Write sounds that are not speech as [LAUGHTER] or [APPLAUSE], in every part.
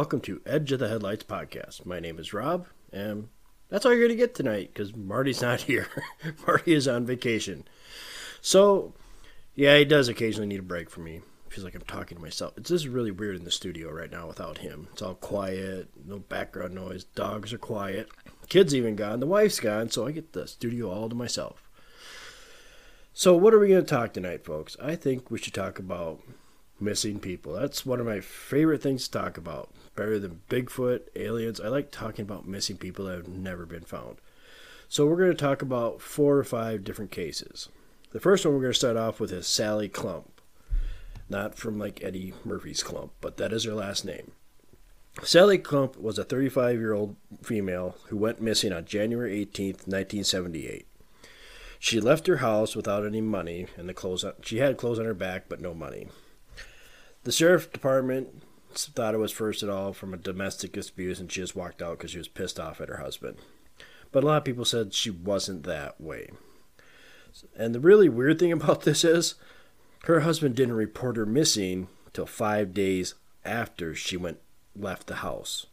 welcome to Edge of the Headlights podcast. My name is Rob, and that's all you're going to get tonight because Marty's not [LAUGHS] here. Marty is on vacation. So, yeah, he does occasionally need a break from me. Feels like I'm talking to myself. It's just really weird in the studio right now without him. It's all quiet, no background noise. Dogs are quiet. Kids even gone. The wife's gone, so I get the studio all to myself. So, what are we going to talk tonight, folks? I think we should talk about missing people. That's one of my favorite things to talk about. Better than Bigfoot, aliens. I like talking about missing people that have never been found. So we're going to talk about four or five different cases. The first one we're going to start off with is Sally Klump. Not from like Eddie Murphy's Klump, but that is her last name. Sally Klump was a 35 year old female who went missing on January 18, 1978. She left her house without any money and the clothes on, she had clothes on her back but no money. The sheriff department thought it was first at all from a domestic dispute and she just walked out because she was pissed off at her husband. But a lot of people said she wasn't that way. And the really weird thing [LAUGHS] about this is her husband didn't report her missing till five days after she went left the house.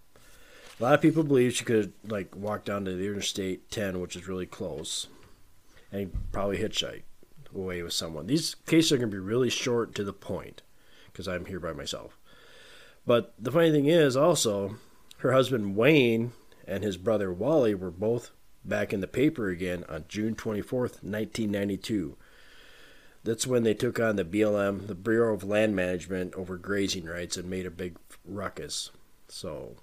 A lot of people believe she could like walk down to the Interstate 10, which is really close, and probably hitchhike away with someone. These cases are going to be really short to the point because I'm here by myself. But the funny thing is also, her husband Wayne and his brother Wally were both back in the paper again on June 24th, 1992. That's when they took on the BLM, the Bureau of Land Management, over grazing rights and made a big ruckus. So,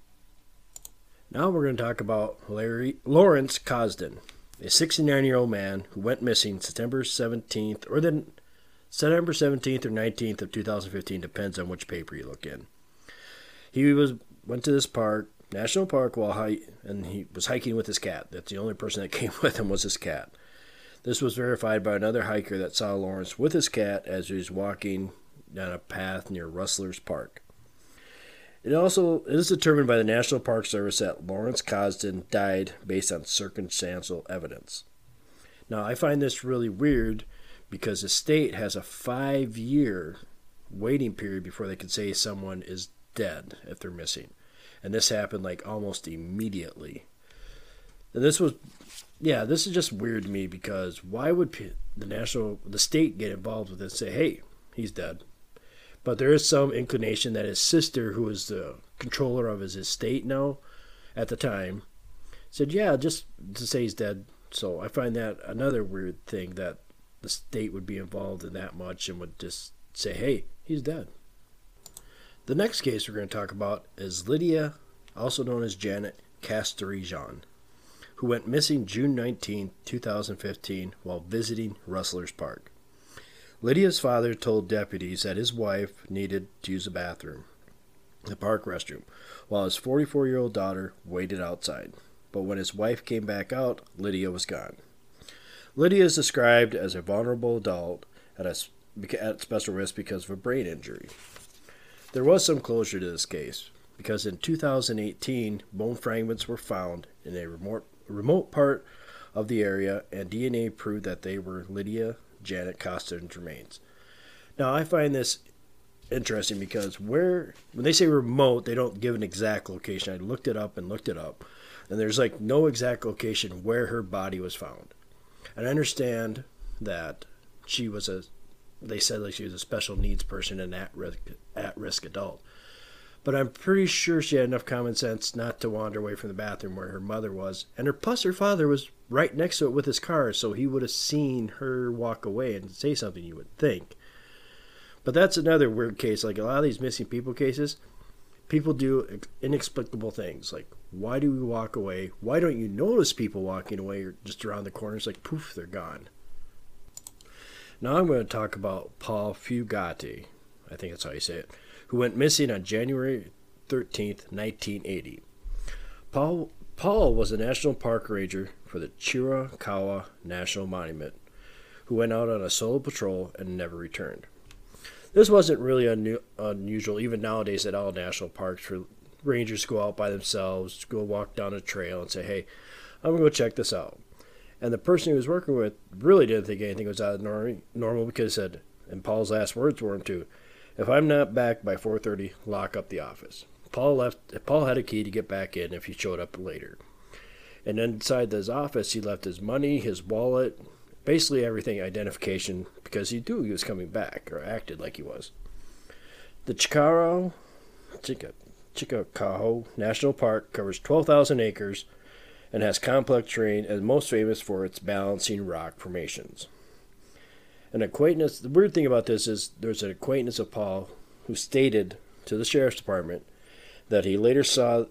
now we're going to talk about Larry Lawrence Cosden, a 69 year old man who went missing September 17th, or then September 17th or 19th of 2015 depends on which paper you look in. He was went to this park, national park, while hi- and he was hiking with his cat. That's the only person that [LAUGHS] came with him was his cat. This was verified by another hiker that saw Lawrence with his cat as he was walking down a path near Rustlers Park. It also it is determined by the National Park Service that Lawrence Cosden died based on circumstantial evidence. Now I find this really weird because the state has a five year waiting period before they can say someone is dead if they're missing. And this happened like almost immediately. And this was, yeah, this is just weird to me because why would the national, the state get involved with this and say, hey, he's dead? But there is some inclination that his sister, who was the controller of his estate now at the time, said, yeah, just to say he's dead. So I find that another weird thing that the state would be involved in that much and would just say, hey, he's dead. The next case we're going to talk about is Lydia, also known as Janet Castorijan, who went missing June 19, 2015, while visiting Rustlers Park. Lydia's father told deputies that his wife needed to use the bathroom, the park restroom, while his 44 year old daughter waited outside. But when his wife came back out, Lydia was gone. Lydia is described as a vulnerable adult at, a, at special risk because of a brain injury. There was some closure to this case because in 2018, bone fragments were found in a remote, remote part of the area, and DNA proved that they were Lydia Janet Cosden's remains. Now, I find this interesting because where when they say remote, they don't give an exact location. I looked it up and looked it up, and there's like no exact location where her body was found. And I understand that she was a, they said like she was a special needs person and at risk, at risk adult. But I'm pretty sure she had enough common sense not to wander away from the bathroom where her mother was, and her plus her father was right next to it with his car, so he would have seen her walk away and say something. You would think. But that's another weird case. Like a lot of these missing people cases, people do inexplicable things. Like why do we walk away? Why don't you notice people walking away or just around the corners? Like, poof, they're gone. Now I'm going to talk about Paul Fugate, I think that's how you say it, who went missing on January 13th, 1980. Paul, Paul was a national park ranger for the Chiricahua National Monument, who went out on a solo patrol and never returned. This wasn't really un- unusual, even nowadays, at all national parks for rangers go out by themselves, go walk down a trail and say, hey, I'm going to go check this out. And the person he was working with really didn't think anything was out of normal because he said, and Paul's last words were him if I'm not back by 4.30, lock up the office. Paul left. Paul had a key to get back in if he showed up later. And inside his office, he left his money, his wallet, basically everything identification because he knew he was coming back or acted like he was. The Chicaro, Chica, Chicakaho National Park covers 12,000 acres and has complex terrain and is most famous for its balancing rock formations. An acquaintance, the weird thing about this is there's an acquaintance of Paul who stated to the sheriff's department that he later saw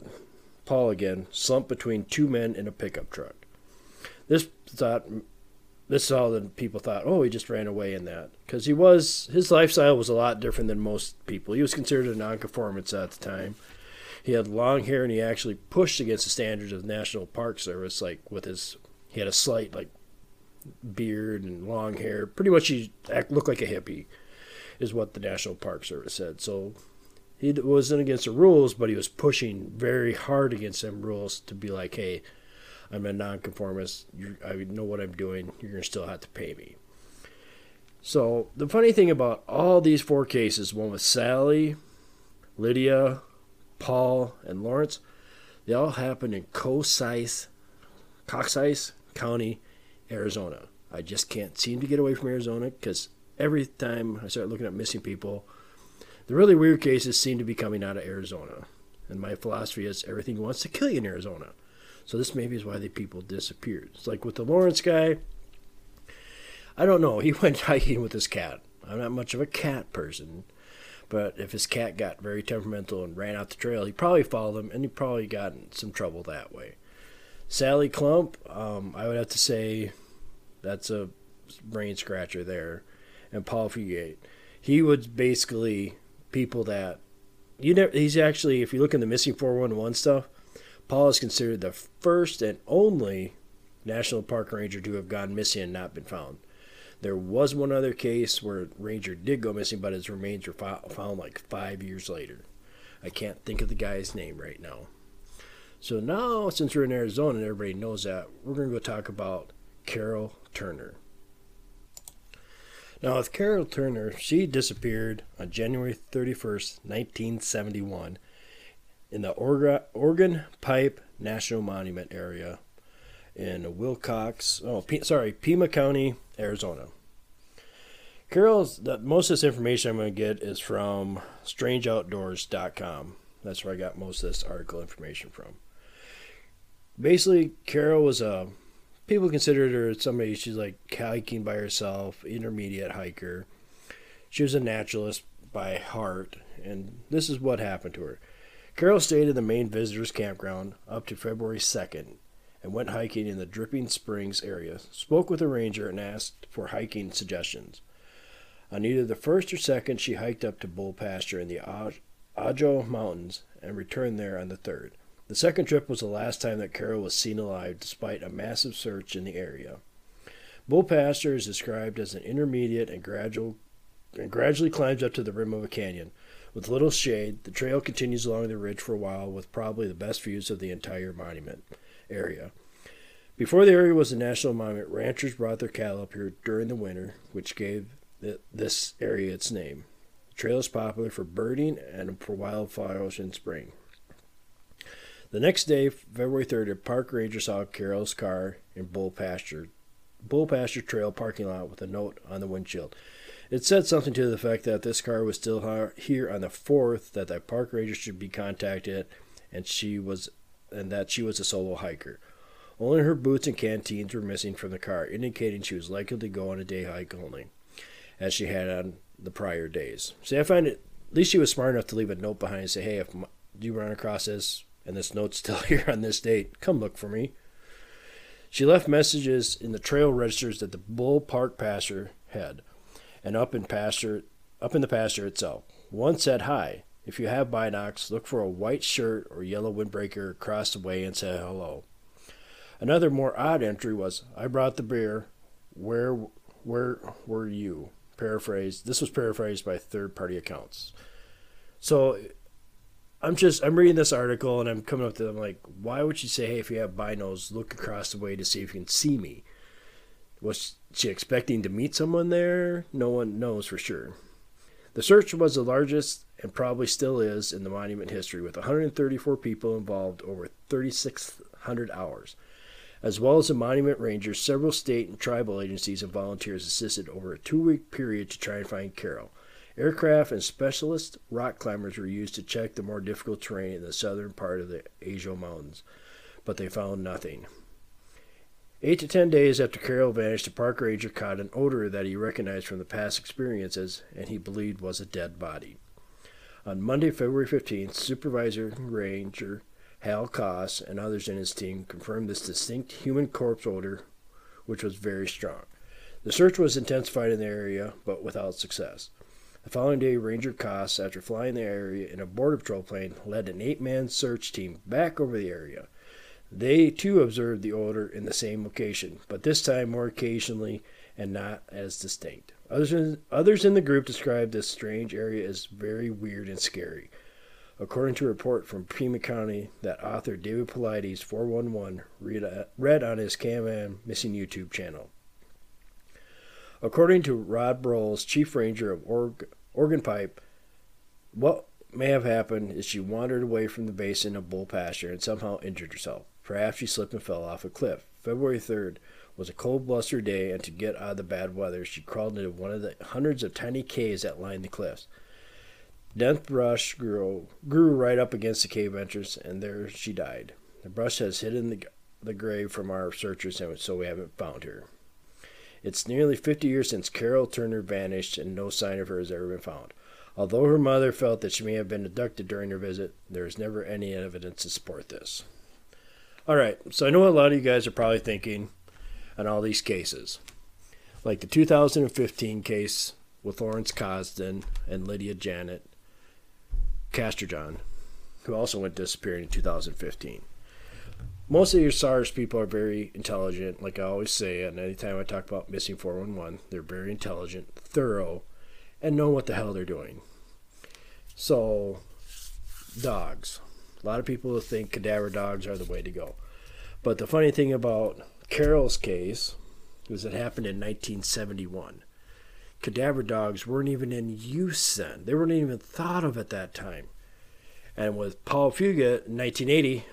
Paul again slumped between two men in a pickup truck. This thought this is all that people thought, oh, he just ran away in that. Because he was, his lifestyle was a lot different than most people. He was considered a nonconformist at the time. He had long hair and he actually pushed against the standards of the National Park Service, like with his, he had a slight, like, beard and long hair. Pretty much he act, looked like a hippie, is what the National Park Service said. So he wasn't against the rules, but he was pushing very hard against them rules to be like, hey, I'm a nonconformist. You're, I know what I'm doing. You're going to still have to pay me. So the funny thing about all these four cases, one with Sally, Lydia, Paul, and Lawrence, they all happened in Cochise, Coxsice County, Arizona. I just can't seem to get away from Arizona because every time I start looking at missing people, the really weird cases seem to be coming out of Arizona. And my philosophy is everything wants to kill you in Arizona. So this maybe is why the people disappeared. It's like with the Lawrence guy. I don't know. He [LAUGHS] went hiking with his cat. I'm not much of a cat person. But if his cat got very temperamental and ran out the trail, he probably followed him and he probably got in some trouble that way. Sally Klump, um, I would have to say that's a brain scratcher there. And Paul Fugate. He was basically people that you never he's actually if you look in the missing 411 stuff paul is considered the first and only national park ranger to have gone missing and not been found there was one other case where ranger did go missing but his remains were found like five years later. I can't think of the guy's name right now. So now since we're in arizona and everybody knows that we're going to go talk about carol turner. Now, with Carol Turner, she disappeared on January 31st, 1971, in the Organ Pipe National Monument area in Willcox, oh, P- sorry, Pima County, Arizona. Carol's, the, most of this information I'm going to get is from strangeoutdoors.com. That's where I got most of this article information from. Basically, Carol was a people considered her somebody she's like hiking by herself, intermediate hiker. She was a naturalist by heart, and this is what happened to her. Carol stayed in the main visitors campground up to February 2nd and went hiking in the Dripping Springs area, spoke with a ranger, and asked for hiking suggestions. On either the first or second, she hiked up to Bull Pasture in the Ajo Mountains and returned there on the third. The second trip was the last time that Carol was seen alive, despite a massive search in the area. Bull Pasture is described as an intermediate and gradual and gradually climbs up to the rim of a canyon. With little shade, the trail continues along the ridge for a while with probably the best views of the entire monument area. Before the area was a national monument, ranchers brought their cattle up here during the winter, which gave this area its name. The trail is popular for birding and for wildflowers in spring. The next day, February 3rd, a park ranger saw Carol's car in Bull Pasture, Bull Pasture Trail parking lot with a note on the windshield. It said something to the effect that this car was still here on the 4th, that the park ranger should be contacted, and she was, and that she was a solo hiker. Only her boots and canteens were missing from the car, indicating she was likely to go on a day hike only, as she had on the prior days. See, I find it, at least she was smart enough to leave a note behind and say, hey, if you run across this, and this note's [LAUGHS] still here on this date. Come look for me. She left messages in the trail registers that the Bull Park pasture had, and up in pasture, up in the pasture itself. One said, "Hi. If you have binocs, look for a white shirt or yellow windbreaker across the way and say hello." Another more odd entry was, "I brought the beer. Where, where were you?" Paraphrased. This was paraphrased by third-party accounts. So I'm just I'm reading this article and I'm coming up to I'm like, why would she say, hey, if you have binos, look across the way to see if you can see me? Was she expecting to meet someone there? No one knows for sure. The search was the largest and probably still is in the monument history, with 134 people involved over 3,600 hours. As well as the monument rangers, several state and tribal agencies and volunteers assisted over a two week period to try and find Carol. Aircraft and specialist rock climbers were used to check the more difficult terrain in the southern part of the Ajo Mountains, but they found nothing. Eight to ten days after Carol vanished, a park ranger caught an odor that he recognized from the past experiences and he believed was a dead body. On Monday, February 15th, Supervisor Ranger Hal Koss and others in his team confirmed this distinct human corpse odor, which was very strong. The search was intensified in the area, but without success. The following day, Ranger Koss, after flying the area in a Border Patrol plane, led an eight man search team back over the area. They too observed the odor in the same location, but this time more occasionally and not as distinct. Others in, others in the group described this strange area as very weird and scary. According to a report from Pima County that author David Paulides 411 read, uh, read on his Can-Am Missing YouTube channel. According to Rod Broles, chief ranger of Org- Organ Pipe, what may have happened is she wandered away from the basin of bull pasture and somehow injured herself. Perhaps she slipped and fell off a cliff. February 3rd was a cold, blustery day, and to get out of the bad weather, she crawled into one of the hundreds of tiny caves that lined the cliffs. Dense brush grew, grew right up against the cave entrance, and there she died. The brush has hidden the, the grave from our searchers, and so we haven't found her. It's nearly 50 years since Carol Turner vanished, and no sign of her has ever been found. Although her mother felt that she may have been abducted during her visit, there is never any evidence to support this. All right, so I know a lot of you guys are probably thinking on all these cases, like the 2015 case with Lawrence Cosden and Lydia Janet Castrojohn, who also went disappearing in 2015. Most of your SARS people are very intelligent, like I always say, and anytime I talk about missing 411, they're very intelligent, thorough, and know what the hell they're doing. So, dogs. A lot of people think cadaver dogs are the way to go. But the funny thing about Carol's case was it happened in 1971. Cadaver dogs weren't even in use then. They weren't even thought of at that time. And with Paul Fugate in 1980,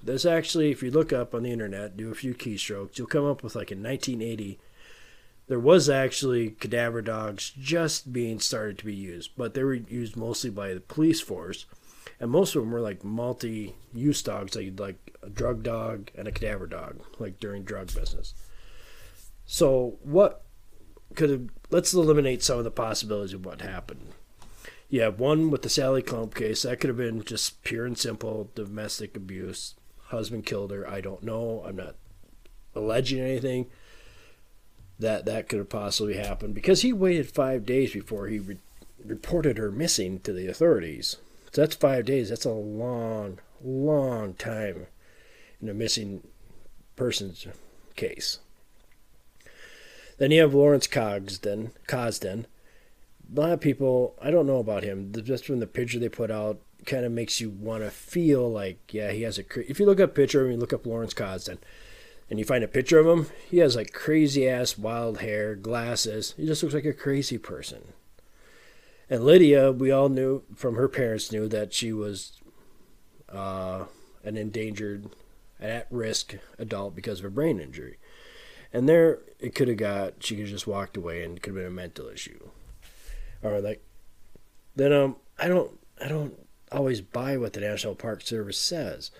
this actually, if you look up on the internet, do a few keystrokes, you'll come up with like in 1980, there was actually cadaver dogs just being started to be used, but they were used mostly by the police force and most of them were like multi-use dogs, like like a drug dog and a cadaver dog, like during drug business. So what could have? Let's eliminate some of the possibilities of what happened. You have one with the Sally Klump case. That could have been just pure and simple domestic abuse. Husband killed her. I don't know. I'm not alleging anything that that could have possibly happened because he waited five days before he re- reported her missing to the authorities. So that's five days. That's a long, long time in a missing persons case. Then you have Lawrence Cogsden. Cosden. A lot of people, I don't know about him. Just from the picture they put out, kind of makes you want to feel like, yeah, he has a. If you look up picture and you look up Lawrence Cosden, and you find a picture of him, he has like crazy ass wild hair, glasses. He just looks like a crazy person. And Lydia, we all knew from her parents knew that she was uh, an endangered, at risk adult because of a brain injury. And there, it could have got, she could just walked away and could have been a mental issue. Or like, then um, I don't, I don't always buy what the National Park Service says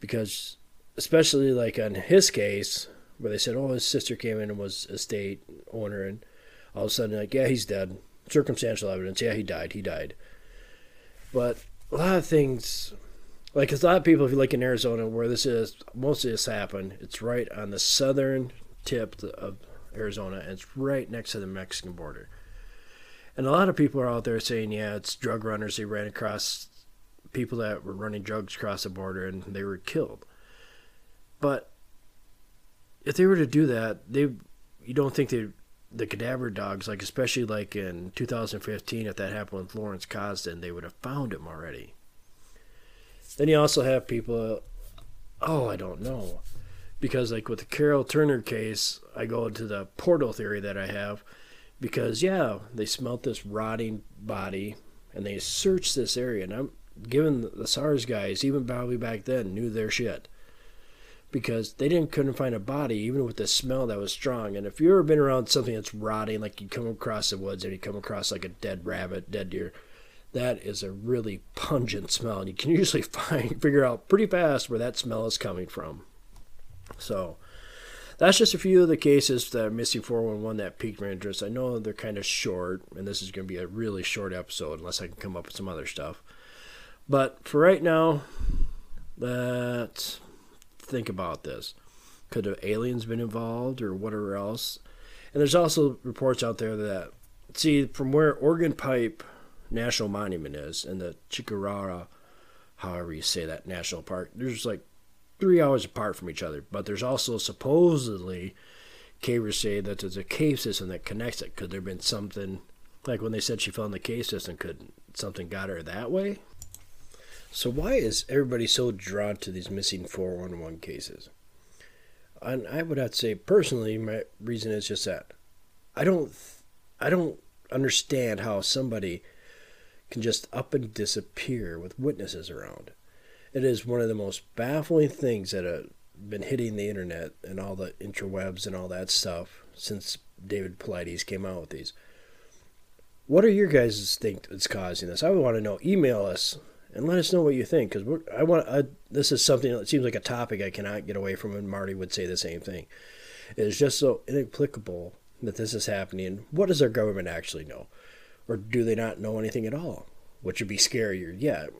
because, especially like on his case, where they said, oh, his sister came in and was a state owner, and all of a sudden, like, yeah, he's dead circumstantial evidence. Yeah, he died. He died. But a lot of things, like a lot of people, if you look in Arizona, where this is, most of this happened, it's right on the southern tip of Arizona, and it's right next to the Mexican border. And a lot of people are out there saying, yeah, it's drug runners. They ran across people that were running drugs across the border and they were killed. But if they were to do that, they you don't think they the cadaver dogs, like especially like in 2015, if that happened with Lawrence Cosden, they would have found him already. Then you also have people, oh, I don't know, because like with the Carol Turner case, I go into the portal theory that I have, because yeah, they smelt this rotting body and they searched this area. And I'm given the SARS guys, even probably back then, knew their shit because they didn't couldn't find a body even with the smell that was strong. And if you've ever been around something that's rotting, like you come across the woods and you come across like a dead rabbit, dead deer, that is a really pungent smell, and you can [LAUGHS] usually find figure out pretty fast where that smell is coming from. So that's just a few of the cases that missing 411 that piqued my interest. I know they're kind of short, and this is going to be a really short episode unless I can come up with some other stuff. But for right now, let's think about this. Could have aliens been involved or whatever else? And there's also reports out there that, see, from where Organ Pipe National Monument is and the Chickarara, however you say that, National Park, there's like three hours apart from each other. But there's also supposedly cavers say that there's a cave system that connects it. Could there have been something like when they said she fell in the cave system? Could something got her that way? So why is everybody so drawn to these missing 411 cases? And I would have to say personally, my reason is just that I don't, I don't understand how somebody can just up and disappear with witnesses around. It is one of the most baffling things that have been hitting the internet and all the interwebs and all that stuff since David Paulides came out with these. What are your guys' think that's causing this? I would want to know. Email us and let us know what you think because I want. I, this is something that seems like a topic I cannot get away from, and Marty would say the same thing. It is just so inexplicable that this is happening. What does our government actually know, or do they not know anything at all? Which would be scarier yet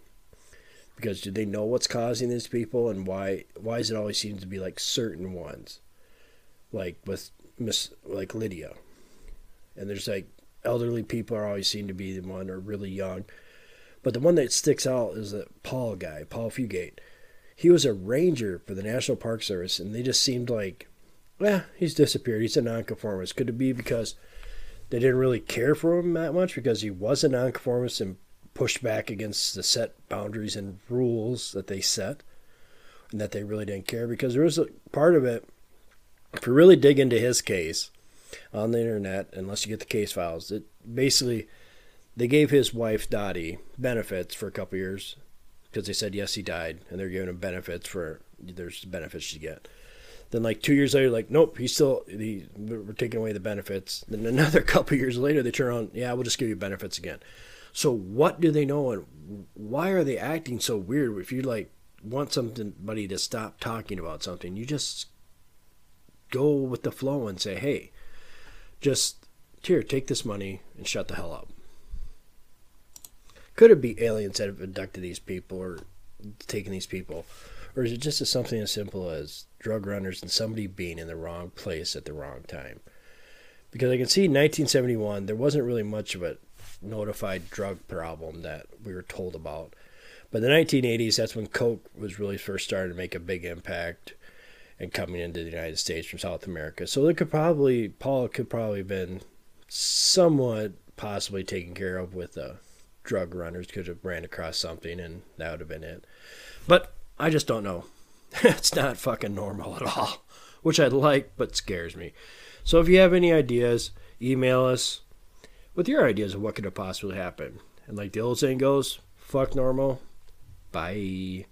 because do they know what's causing these people and why why does it always seem to be like certain ones like with miss like lydia and there's like elderly people are always seem to be the one or really young but the one that sticks out is that paul guy paul fugate he was a ranger for the national park service and they just seemed like yeah he's disappeared. He's a nonconformist. Could it be because they didn't really care for him that much because he was a nonconformist and pushed back against the set boundaries and rules that they set and that they really didn't care? Because there was a part of it if you really dig into his case on the internet unless you get the case files it basically they gave his wife dottie benefits for a couple years because they said yes he died and they're giving him benefits for there's benefits you get then like two years later like nope he's still he, we're taking away the benefits then [LAUGHS] another couple years later they turn around yeah we'll just give you benefits again so what do they know and why are they acting so weird? If you like want somebody to stop talking about something, you just go with the flow and say, "Hey, just here, take this money and shut the hell up." Could it be aliens that have abducted these people or taken these people? Or is it just as something as simple as drug runners and somebody being in the wrong place at the wrong time? Because I can see in 1971 there wasn't really much of a notified drug problem that we were told about. But the 1980s, that's when Coke was really first starting to make a big impact and coming into the United States from South America. So it could probably, Paul could probably have been somewhat possibly taken care of with the drug runners could have ran across something and that would have been it. But I just don't know. [LAUGHS] it's not fucking normal at all, which I like but scares me. So if you have any ideas, email us with your ideas of what could have possibly happened. And like the old saying goes, fuck normal. Bye.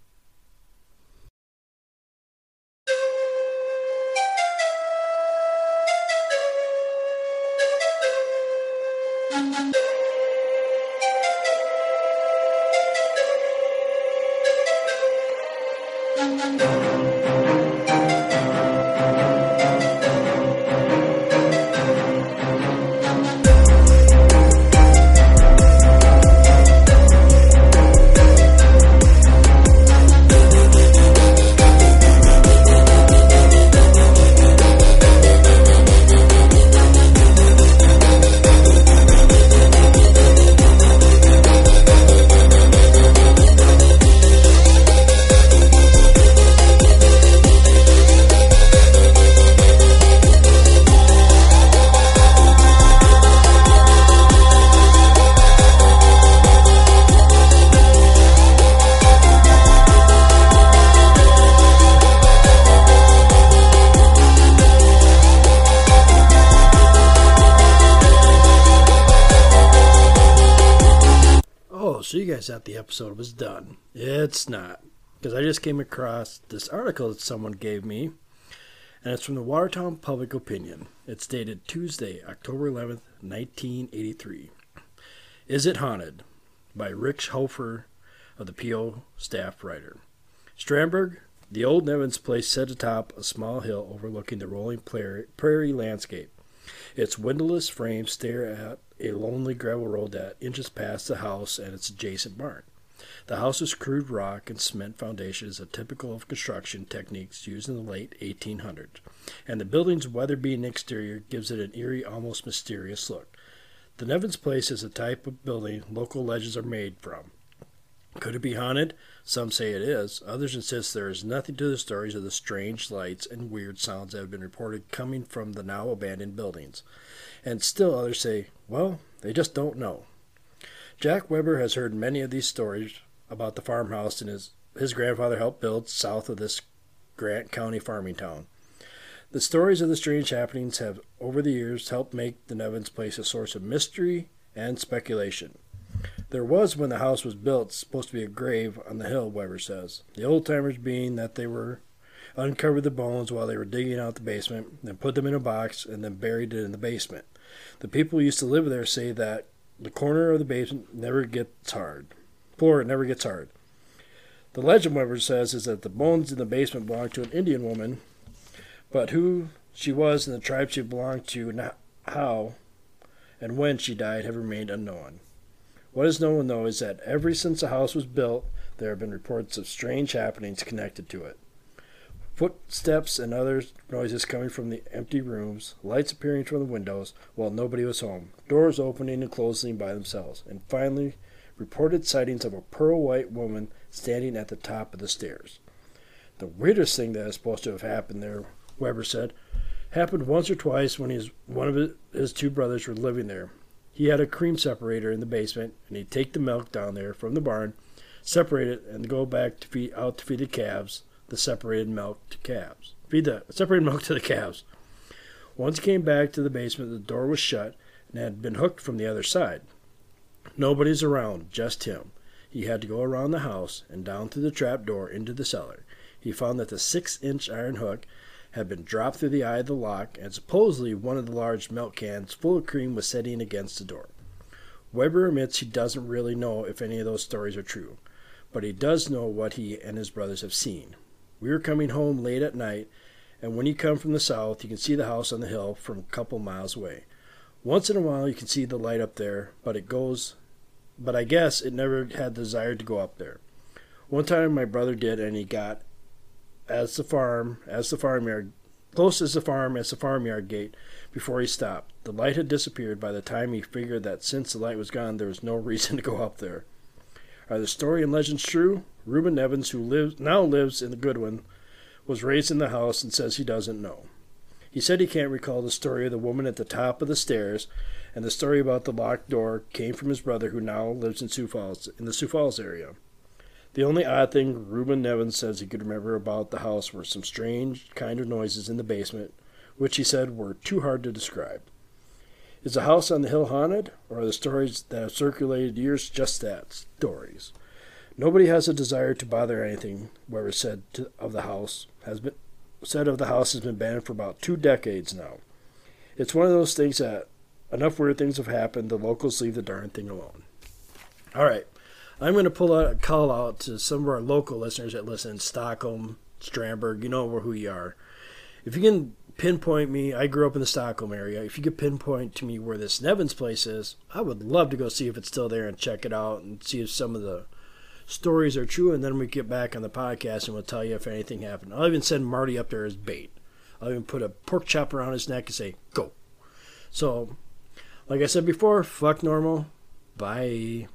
Thank you. Thank you. Thought the episode was done. It's not. Because I just came across this article that someone gave me, and it's from the Watertown Public Opinion. It's dated Tuesday, October 11th, 1983. Is It Haunted? by Rick Hofer of the PO staff writer. Strandburg, the old Nevins place set atop a small hill overlooking the rolling prairie landscape. Its windowless frames stare at a lonely gravel road that inches past the house and its adjacent barn. The house's crude rock and cement foundation is a typical of construction techniques used in the late 1800s, and the building's weather-beaten exterior gives it an eerie, almost mysterious look. The Nevins Place is a type of building local legends are made from. Could it be haunted? Some say it is. Others insist there is nothing to the stories of the strange lights and weird sounds that have been reported coming from the now abandoned buildings. And still others say, well, they just don't know. Jack Weber has heard many of these stories about the farmhouse and his, his grandfather helped build south of this Grant County farming town. The stories of the strange happenings have, over the years, helped make the Nevins place a source of mystery and speculation. There was, when the house was built, supposed to be a grave on the hill, Weber says. The old timers being that they were uncovered the bones while they were digging out the basement, then put them in a box, and then buried it in the basement. The people who used to live there say that the corner of the basement never gets hard. Floor it never gets hard. The legend, Weber says, is that the bones in the basement belonged to an Indian woman, but who she was and the tribe she belonged to, and how and when she died, have remained unknown. What is known, though, is that ever since the house was built, there have been reports of strange happenings connected to it. Footsteps and other noises coming from the empty rooms, lights appearing from the windows while nobody was home, doors opening and closing by themselves, and finally, reported sightings of a pearl white woman standing at the top of the stairs. The weirdest thing that is supposed to have happened there, Weber said, happened once or twice when his, one of his, two brothers were living there. He had a cream separator in the basement, and he'd take the milk down there from the barn, separate it, and go back to feed out to feed the calves the separated milk to calves. Feed the separated [LAUGHS] milk to the calves. Once he came back to the basement, the door was shut and had been hooked from the other side. Nobody's around, just him. He had to go around the house and down through the trap door into the cellar. He found that the six inch iron hook had been dropped through the eye of the lock, and supposedly one of the large milk cans full of cream was sitting against the door. Weber admits he doesn't really know if any of those stories are true, but he does know what he and his brothers have seen. We were coming home late at night, and when you come from the south, you can see the house on the hill from a couple miles away. Once in a while, you can see the light up there, but it goes. But I guess it never had the desire to go up there. One time, my brother did, and he got as the farm, as the farmyard, close as the farm as the farmyard gate before he stopped. The light had disappeared by the time he figured that since the light was gone, there was no [LAUGHS] reason to go up there. Are the story and legends true? Reuben Nevins, who lives now lives in the Goodwin, was raised in the house and says he doesn't know. He said he can't recall the story of the woman at the top of the stairs, and the story about the locked door came from his brother, who now lives in Sioux Falls, in the Sioux Falls area. The only odd thing Reuben Nevins says he could remember about the house were some strange kind of noises in the basement, which he said were too hard to describe. Is the house on the hill haunted, or are the stories that have circulated years just that stories? Nobody has a desire to bother anything. Whoever said to, of the house has been said of the house has been banned for about two decades now. It's one of those things that enough weird things have happened. The locals leave the darn thing alone. All right, I'm going to pull out a call out to some of our local listeners that listen in Stockholm, Strandburg. You know who you are. If you can pinpoint me, I grew up in the Stockholm area. If you could pinpoint to me where this Nevins place is, I would love to go see if it's still there and check it out and see if some of the stories are true. And then we get back on the podcast and we'll tell you if anything happened. I'll even send Marty up there as bait. I'll even put a pork chop around his neck and say, go. So, like I said before, fuck normal. Bye.